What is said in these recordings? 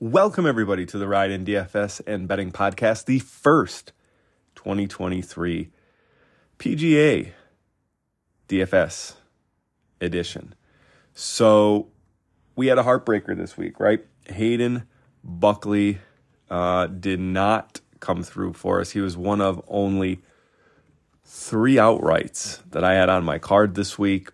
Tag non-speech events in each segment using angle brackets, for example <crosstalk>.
Welcome, everybody, to the Ride in DFS and Betting Podcast, the first 2023 PGA DFS edition. So, we had a heartbreaker this week, right? Hayden Buckley uh, did not come through for us. He was one of only three outrights that I had on my card this week.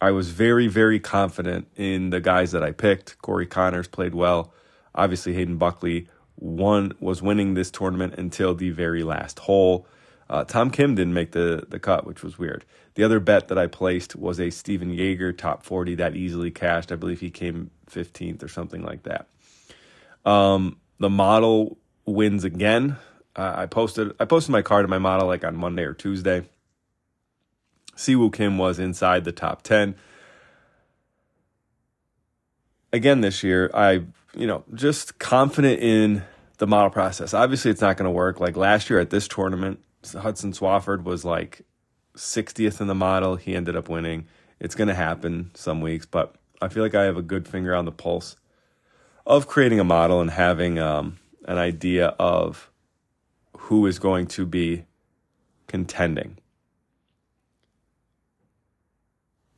I was very, very confident in the guys that I picked. Corey Conners played well. Obviously, Hayden Buckley won was winning this tournament until the very last hole. Uh, Tom Kim didn't make the the cut, which was weird. The other bet that I placed was a Stephan Jaeger top 40 that easily cashed. I believe he came 15th or something like that. Um, the model wins again. Uh, I posted I posted my card in my model like on Monday or Tuesday. Siwoo Kim was inside the top 10. Again this year, I, you know, just confident in the model process. Obviously, it's not going to work. Like last year at this tournament, Hudson Swafford was like 60th in the model. He ended up winning. It's going to happen some weeks, but I feel like I have a good finger on the pulse of creating a model and having um, an idea of who is going to be contending.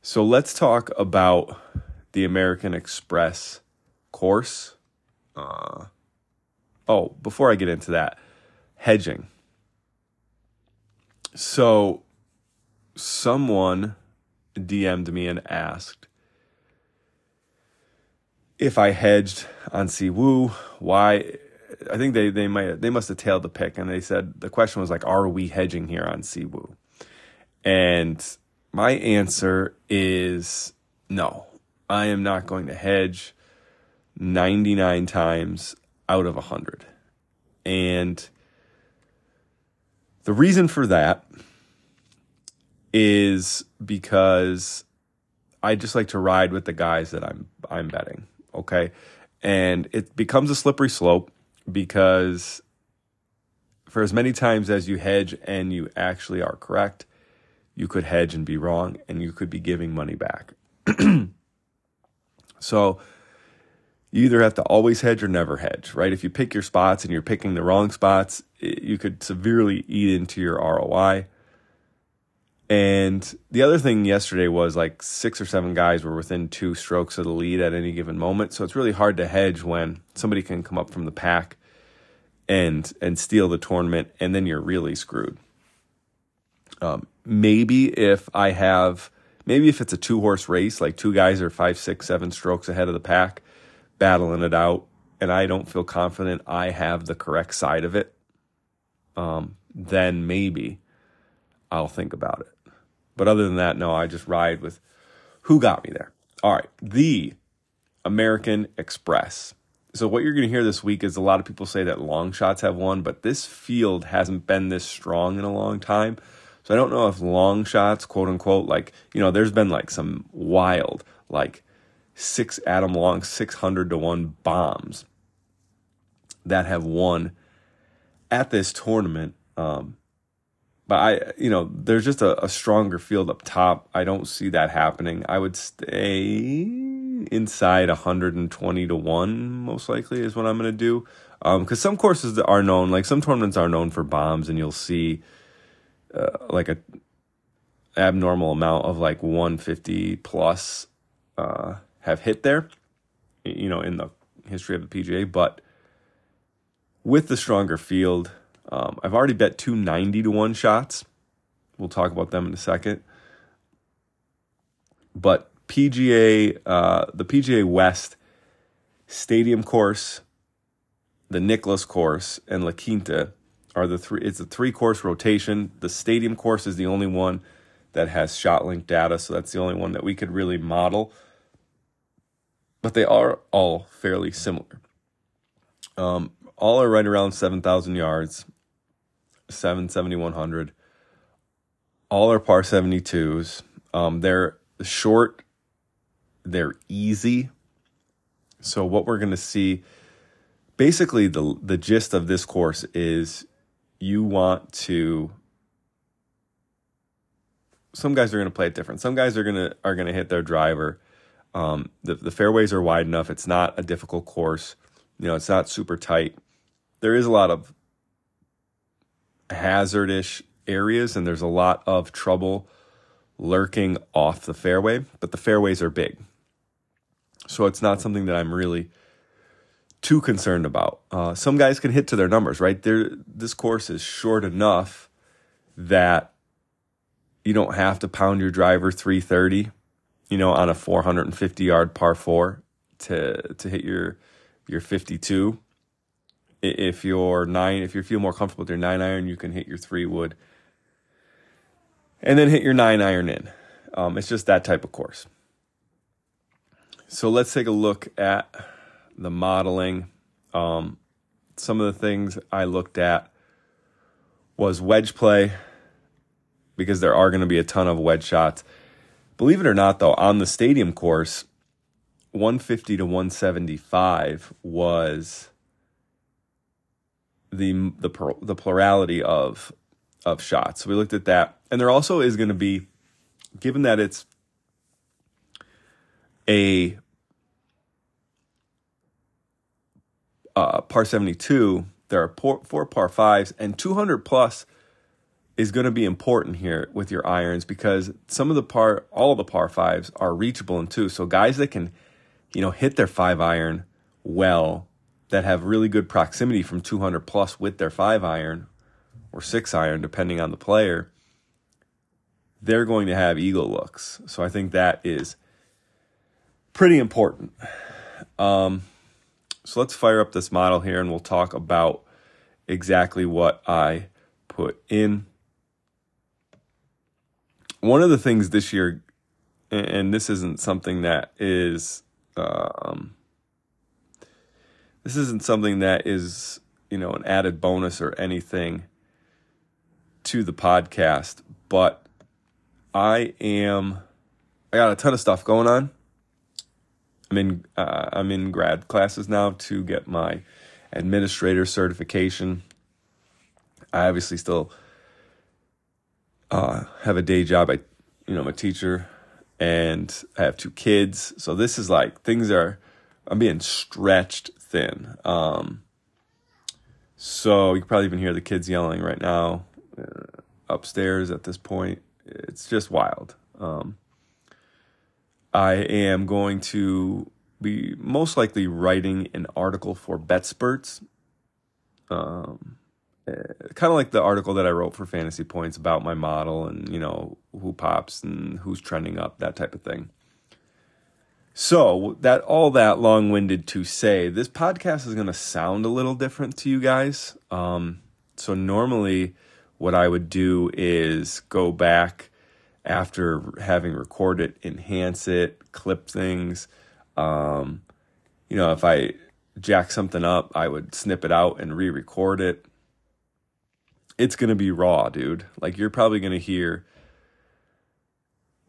So let's talk about the American Express course. Uh, oh, before I get into that, hedging. So someone DM'd me and asked if I hedged on Siwoo, why I think they they might they must have tailed the pick and they said the question was like are we hedging here on Siwoo? And my answer is no. I am not going to hedge 99 times out of 100. And the reason for that is because I just like to ride with the guys that I'm I'm betting, okay? And it becomes a slippery slope because for as many times as you hedge and you actually are correct, you could hedge and be wrong and you could be giving money back. <clears throat> so you either have to always hedge or never hedge, right? If you pick your spots and you're picking the wrong spots, you could severely eat into your ROI. And the other thing yesterday was like six or seven guys were within two strokes of the lead at any given moment. So it's really hard to hedge when somebody can come up from the pack and and steal the tournament, and then you're really screwed. Um, maybe if I have, maybe if it's a two horse race, like two guys are five, six, seven strokes ahead of the pack, battling it out, and I don't feel confident I have the correct side of it, um, then maybe I'll think about it. But other than that, no, I just ride with who got me there. All right, the American Express. So what you're going to hear this week is a lot of people say that long shots have won, but this field hasn't been this strong in a long time. So I don't know if long shots, quote unquote, like you know, there's been like some wild, like six Adam Long, six hundred to one bombs that have won at this tournament. Um, but I, you know, there's just a, a, stronger field up top. I don't see that happening. I would stay inside 120 to 1, most likely, is what I'm going to do. Because um, some courses are known, like some tournaments are known for bombs, and you'll see uh, like a abnormal amount of like 150 plus uh, have hit there, you know, in the history of the PGA. But with the stronger field, um, I've already bet two ninety to 1 shots. We'll talk about them in a second. But PGA, uh, the PGA West Stadium course, the Nicklaus course, and La Quinta are the three. It's a three course rotation. The Stadium course is the only one that has shot link data, so that's the only one that we could really model. But they are all fairly similar. Um, all are right around 7,000 yards. 7 7100 all are par 72s um, they're short they're easy so what we're going to see basically the the gist of this course is you want to some guys are going to play it different some guys are going to are going to hit their driver um, the, the fairways are wide enough it's not a difficult course You know, it's not super tight. There is a lot of hazardish areas, and there's a lot of trouble lurking off the fairway, but the fairways are big. So it's not something that I'm really too concerned about. Uh, some guys can hit to their numbers, right? There, this course is short enough that you don't have to pound your driver 330, you know, on a 450 yard par four to to hit your your 52. If you're nine, if you feel more comfortable with your nine iron, you can hit your three wood, and then hit your nine iron in. Um, it's just that type of course. So let's take a look at the modeling. Um, some of the things I looked at was wedge play because there are going to be a ton of wedge shots. Believe it or not, though, on the stadium course, 150 to 175 was the the the plurality of of shots. We looked at that, and there also is going to be, given that it's a uh, par 72, there are four, four par fives, and 200 plus is going to be important here with your irons because some of the par, all of the par fives are reachable in two. So guys that can, you know, hit their five iron well, that have really good proximity from 200 plus with their five iron or six iron, depending on the player, they're going to have eagle looks. So I think that is pretty important. Um, so let's fire up this model here and we'll talk about exactly what I put in. One of the things this year, and this isn't something that is, um, this isn't something that is, you know, an added bonus or anything to the podcast, but I am, I got a ton of stuff going on. I'm in, uh, I'm in grad classes now to get my administrator certification. I obviously still uh, have a day job. I, you know, I'm a teacher, and I have two kids. So this is like things are. I'm being stretched thin. Um, so you probably even hear the kids yelling right now uh, upstairs at this point. It's just wild. Um, I am going to be most likely writing an article for BetSperts. Um, kind of like the article that I wrote for Fantasy Points about my model and you know who pops and who's trending up, that type of thing. So that all that long-winded to say, this podcast is going to sound a little different to you guys. Um, so normally, what I would do is go back after having recorded, enhance it, clip things. Um, you know, if I jack something up, I would snip it out and re-record it it's going to be raw, dude. Like you're probably going to hear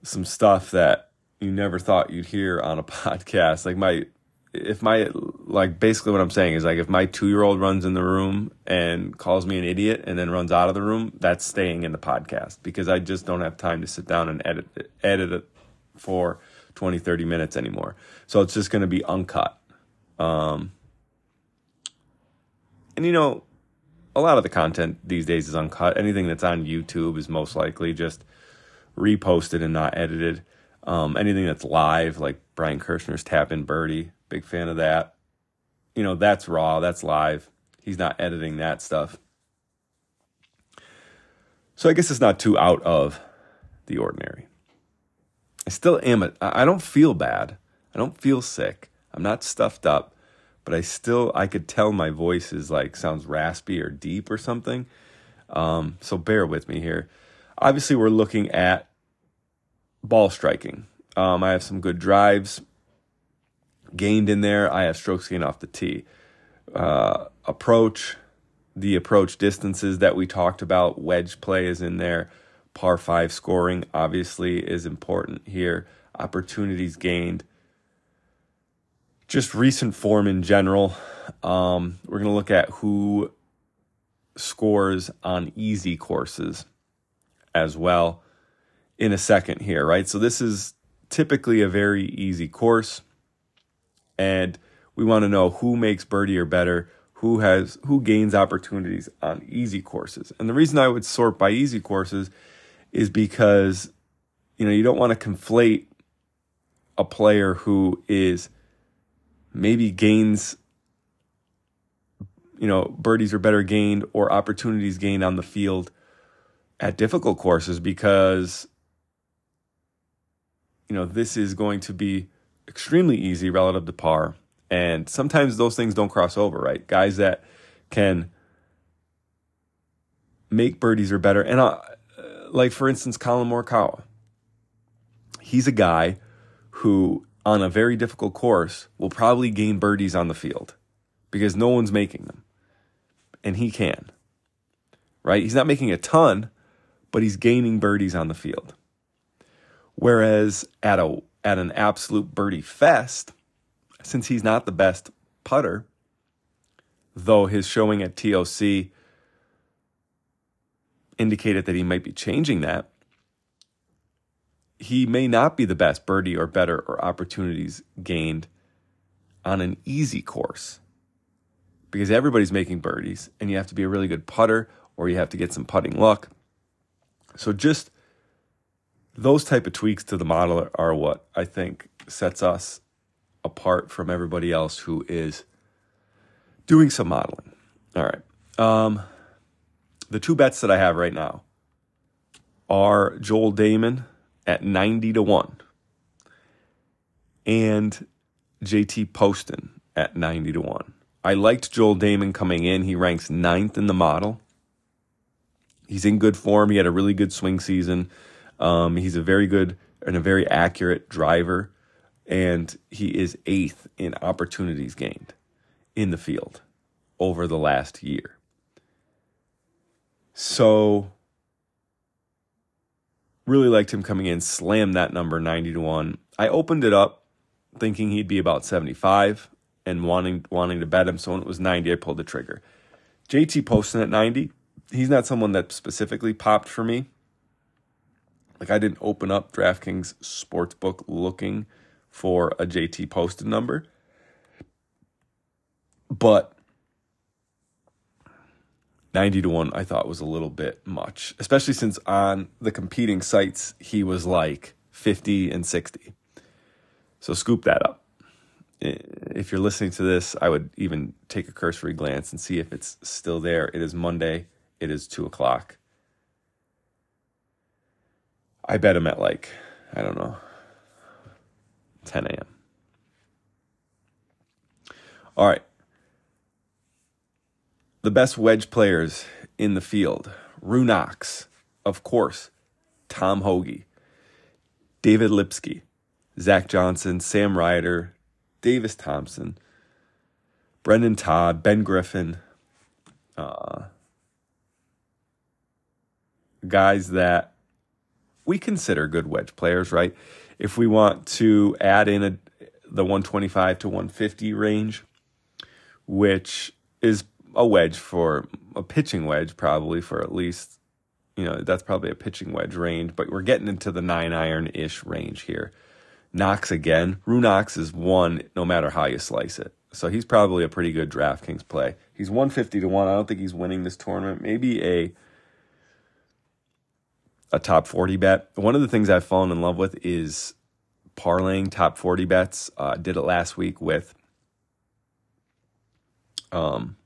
some stuff that you never thought you'd hear on a <laughs> podcast. Like my if my like basically what I'm saying is like if my 2-year-old runs in the room and calls me an idiot and then runs out of the room, that's staying in the podcast because I just don't have time to sit down and edit it, edit it for 20 30 minutes anymore. So it's just going to be uncut. Um and you know, a lot of the content these days is uncut. Anything that's on YouTube is most likely just reposted and not edited. Um, anything that's live, like Brian Kirshner's Tap In Birdie, big fan of that. You know, that's raw, that's live. He's not editing that stuff. So I guess it's not too out of the ordinary. I still am. A, I don't feel bad. I don't feel sick. I'm not stuffed up but I still I could tell my voice is like sounds raspy or deep or something. Um, so bear with me here. Obviously, we're looking at ball striking. Um, I have some good drives gained in there. I have strokes gained off the tee. Uh, approach, the approach distances that we talked about. Wedge play is in there. Par five scoring obviously is important here. Opportunities gained just recent form in general. Um, we're going to look at who scores on easy courses as well in a second here, right? So this is typically a very easy course. And We want to know who makes birdie or better, who has who gains opportunities on easy courses. And the reason I would sort by easy courses is because you know, you don't want to conflate a player who is maybe gains you know, birdies are better gained or opportunities gained on the field at difficult courses because you know, this is going to be extremely easy relative to par. And sometimes those things don't cross over, right? Guys that can make birdies are better. And uh, like, for instance, Collin Morikawa. He's a guy who, on a very difficult course, will probably gain birdies on the field because no one's making them. And he can, right? He's not making a ton, but he's gaining birdies on the field. Whereas at a at an absolute birdie fest, since he's not the best putter, though his showing at TOC indicated that he might be changing that, he may not be the best birdie or better or opportunities gained on an easy course because everybody's making birdies and you have to be a really good putter or you have to get some putting luck. So just those type of tweaks to the model are what I think sets us apart from everybody else who is doing some modeling. All right. Um, the two bets that I have right now are Joel Dahmen at 90 to 1 and JT Poston at 90 to 1. I liked Joel Dahmen coming in. He ranks ninth in the model. He's in good form. He had a really good swing season. Um, he's a very good and a very accurate driver, and he is eighth in opportunities gained in the field over the last year. So, really liked him coming in, slammed that number 90 to 1. I opened it up thinking he'd be about 75 and wanting wanting to bet him. So when it was 90, I pulled the trigger. JT Poston at 90, he's not someone that specifically popped for me. Like I didn't open up DraftKings Sportsbook looking for a JT Poston number. But 90 to 1 I thought was a little bit much, especially since on the competing sites he was like 50 and 60. So scoop that up. If you're listening to this, I would even take a cursory glance and see if it's still there. It is Monday. It is 2 o'clock. I bet him at like, I don't know, 10 a.m. All right. The best wedge players in the field. Rue Knox, of course, Tom Hoge, David Lipsky, Zach Johnson, Sam Ryder, Davis Thompson, Brendan Todd, Ben Griffin, uh, guys that we consider good wedge players, right? If we want to add in a, the 125 to 150 range, which is a wedge for a pitching wedge, probably for at least, you know, that's probably a pitching wedge range, but we're getting into the nine iron ish range here. Knox again. Rue Knox is one no matter how you slice it. So he's probably a pretty good DraftKings play. He's 150 to 1. I don't think he's winning this tournament. Maybe a a top 40 bet. One of the things I've fallen in love with is parlaying top 40 bets. Uh, did it last week with um,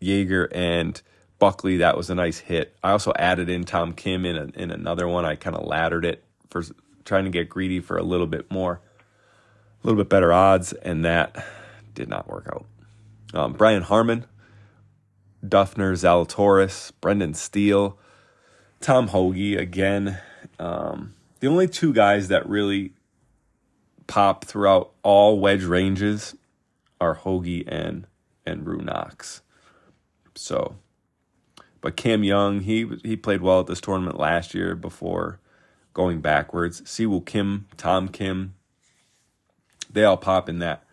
Jaeger and Buckley. That was a nice hit. I also added in Tom Kim in, a, in another one. I kind of laddered it for trying to get greedy for a little bit more, a little bit better odds, and that did not work out. Um, Brian Harman, Dufner Zalatoris, Brendan Steele, Tom Hoge again. Um, the only two guys that really pop throughout all wedge ranges are Hoge and and Rue Knox. So, but Cam Young, he he played well at this tournament last year before going backwards. Siwoo Kim, Tom Kim, they all pop in that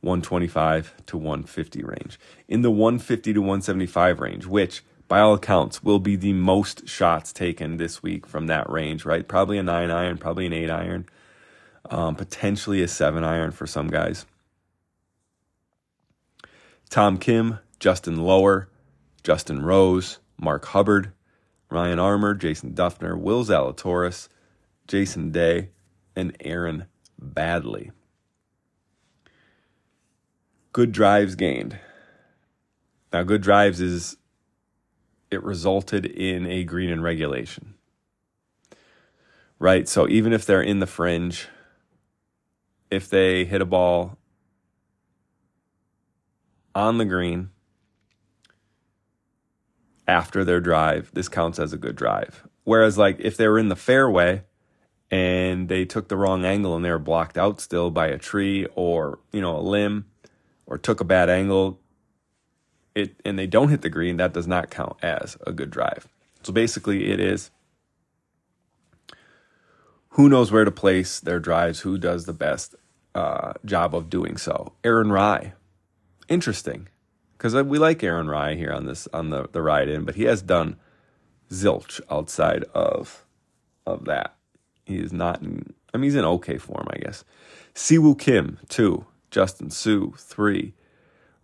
125 to 150 range. In the 150 to 175 range, which by all accounts, will be the most shots taken this week from that range, right? Probably a nine iron, probably an eight iron, um, potentially a seven iron for some guys. Tom Kim, Justin Lower, Justin Rose, Mark Hubbard, Ryan Armour, Jason Dufner, Will Zalatoris, Jason Day, and Aaron Baddeley. Good drives gained. Now, good drives is it resulted in a green in regulation. Right? So even if they're in the fringe, if they hit a ball on the green after their drive, this counts as a good drive. Whereas, like, if they were in the fairway and they took the wrong angle and they were blocked out still by a tree or, you know, a limb or took a bad angle, it and they don't hit the green, that does not count as a good drive. So basically, it is who knows where to place their drives, who does the best uh, job of doing so. Aaron Rai, interesting, because we like Aaron Rai here on this on the the ride in, but he has done zilch outside of of that. He is not in. I mean, he's in okay form, I guess. Siwoo Kim two, Justin Suh three,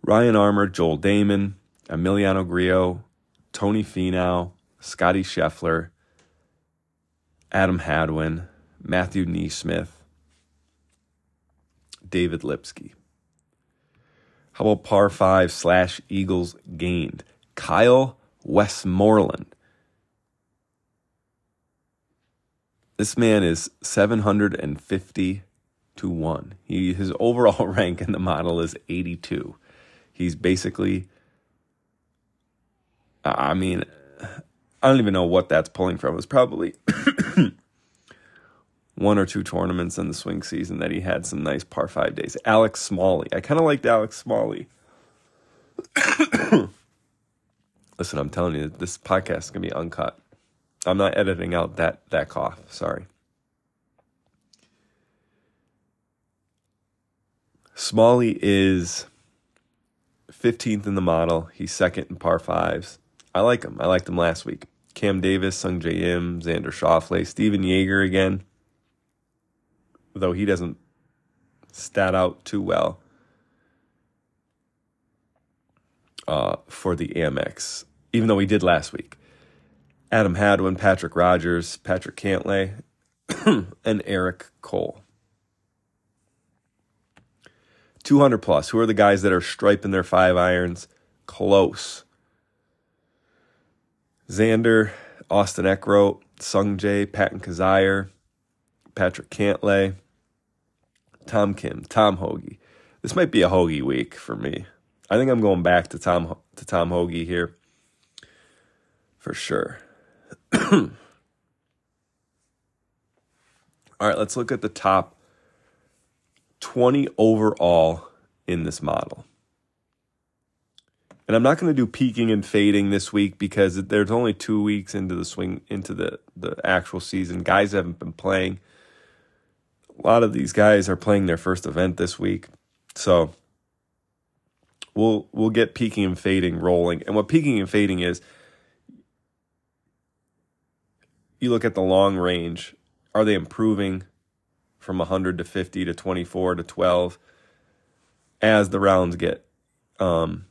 Ryan Armour, Joel Dahmen, Emiliano Grillo, Tony Finau, Scotty Scheffler, Adam Hadwin, Matthew NeSmith, David Lipsky. How about par five slash Eagles gained? Kyle Westmoreland. This man is 750 to 1. He, his overall <laughs> rank in the model is 82. He's basically, I mean, I don't even know what that's pulling from. It's probably <coughs> one or two tournaments in the swing season that he had some nice par five days. Alex Smalley. I kind of liked Alex Smalley. <coughs> Listen, I'm telling you, this podcast is gonna be uncut. I'm not editing out that that cough. Sorry. Smalley is 15th in the model. He's second in par fives. I like him. I liked him last week. Cam Davis, Sungjae Im, Xander Schauffele, Stephan Jaeger again though he doesn't stat out too well uh, for the Amex, even though he did last week. Adam Hadwin, Patrick Rodgers, Patrick Cantlay, <clears throat> and Eric Cole. 200 plus. Who are the guys that are striping their five irons close? Xander, Austin Eckroat, Sungjae, Patton Kizzire, Patrick Cantlay, Tom Kim, Tom Hoge. This might be a Hoge week for me. I think I'm going back to Tom to Tom Hoge here for sure. <clears throat> All right, let's look at the top 20 overall in this model. And I'm not going to do peaking and fading this week because there's only 2 weeks into the swing into the the actual season. Guys haven't been playing a lot of these guys are playing their first event this week. So we'll we'll get peaking and fading rolling. And what peaking and fading is you look at the long range, are they improving from 100 to 50 to 24 to 12 as the rounds get um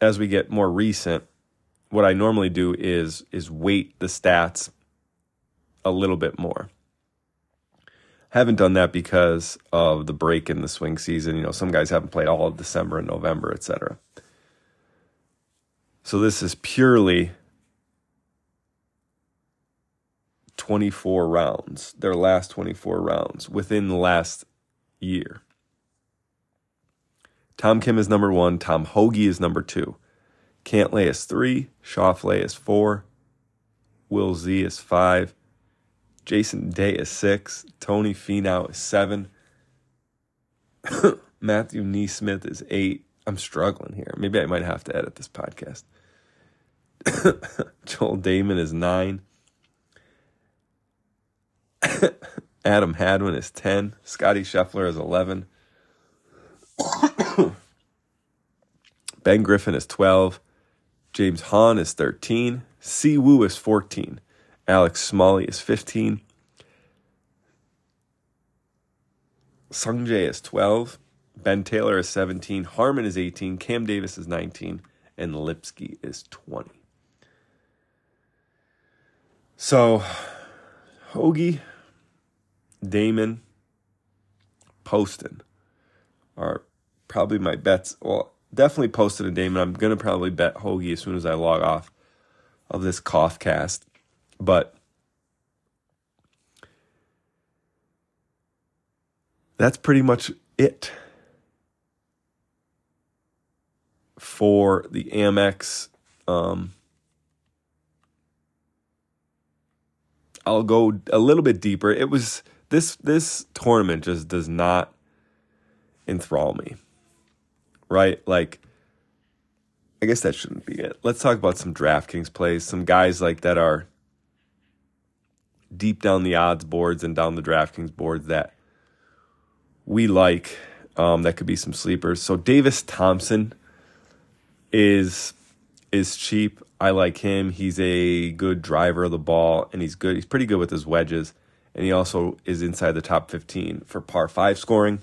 as we get more recent what I normally do is is weight the stats a little bit more. Haven't done that because of the break in the swing season. You know, some guys haven't played all of December and November, etc. So this is purely 24 rounds, their last 24 rounds within the last year. Tom Kim is number one. Tom Hoge is number two. Cantlay is three. Schauffele is four. Will Z is five. Jason Day is six. Tony Finau is seven. <coughs> Matthew NeSmith is eight. I'm struggling here. Maybe I might have to edit this podcast. <coughs> Joel Dahmen is nine. <coughs> Adam Hadwin is 10. Scotty Scheffler is 11. <coughs> ben Griffin is 12. James Hahn is 13. Si Woo is 14. Alex Smalley is 15. Sungjae is 12. Ben Taylor is 17, Harman is 18, Cam Davis is 19, and Lipsky is 20. So, Hoge, Dahmen, Poston are probably my bets. Well, definitely Poston and Dahmen. I'm going to probably bet Hoge as soon as I log off of this cough cast. But that's pretty much it for the Amex. Um, I'll go a little bit deeper. It was this this tournament just does not enthrall me. Right? Like I guess that shouldn't be it. Let's talk about some DraftKings plays, some guys like that are deep down the odds boards and down the DraftKings boards that we like. Um, that could be some sleepers. So Davis Thompson is is cheap. I like him. He's a good driver of the ball, and he's good. He's pretty good with his wedges, and he also is inside the top fifteen for par five scoring.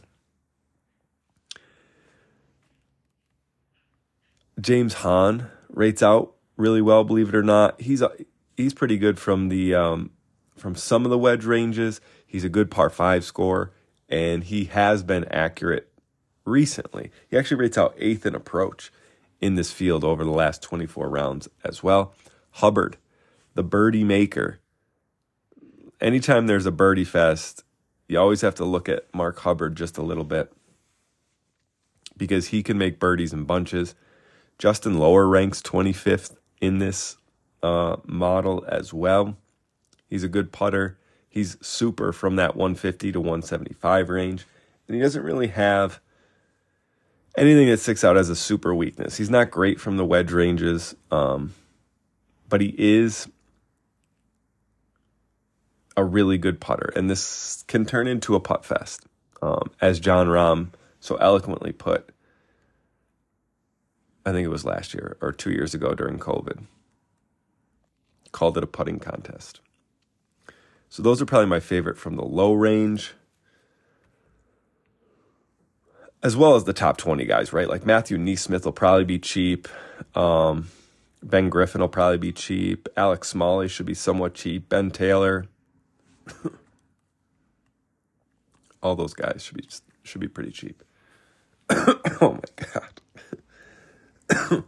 James Hahn rates out really well, believe it or not. He's he's pretty good from the um, from some of the wedge ranges. He's a good par five score, and he has been accurate recently. He actually rates out eighth in approach in this field over the last 24 rounds as well. Hubbard, the birdie maker. Anytime there's a birdie fest, you always have to look at Mark Hubbard just a little bit because he can make birdies in bunches. Justin Lower ranks 25th in this uh, model as well. He's a good putter. He's super from that 150 to 175 range. And he doesn't really have anything that sticks out as a super weakness. He's not great from the wedge ranges, um, but he is a really good putter. And this can turn into a putt fest, um, as Jon Rahm so eloquently put I think it was last year or two years ago during COVID. Called it a putting contest. So those are probably my favorite from the low range, as well as the top 20 guys, right? Like Matthew NeSmith will probably be cheap. Um, ben Griffin will probably be cheap. Alex Smalley should be somewhat cheap. Ben Taylor. <coughs> All those guys should be should be pretty cheap. <coughs> oh my god. <coughs>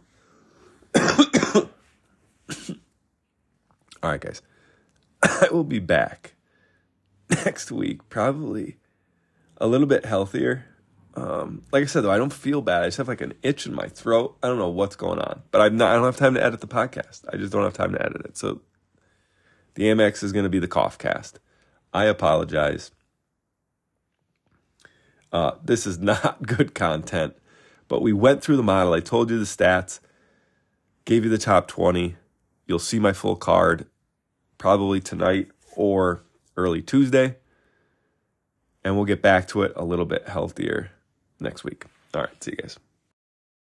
All right, guys. I will be back next week, probably a little bit healthier. Um, like I said, though, I don't feel bad. I just have like an itch in my throat. I don't know what's going on, but I'm not. I don't have time to edit the podcast. I just don't have time to edit it. So the Amex is going to be the cough cast. I apologize. Uh, this is not <laughs> good content, but we went through the model. I told you the stats gave you the top 20. You'll see my full card probably tonight or early Tuesday. And we'll get back to it a little bit healthier next week. All right, see you guys.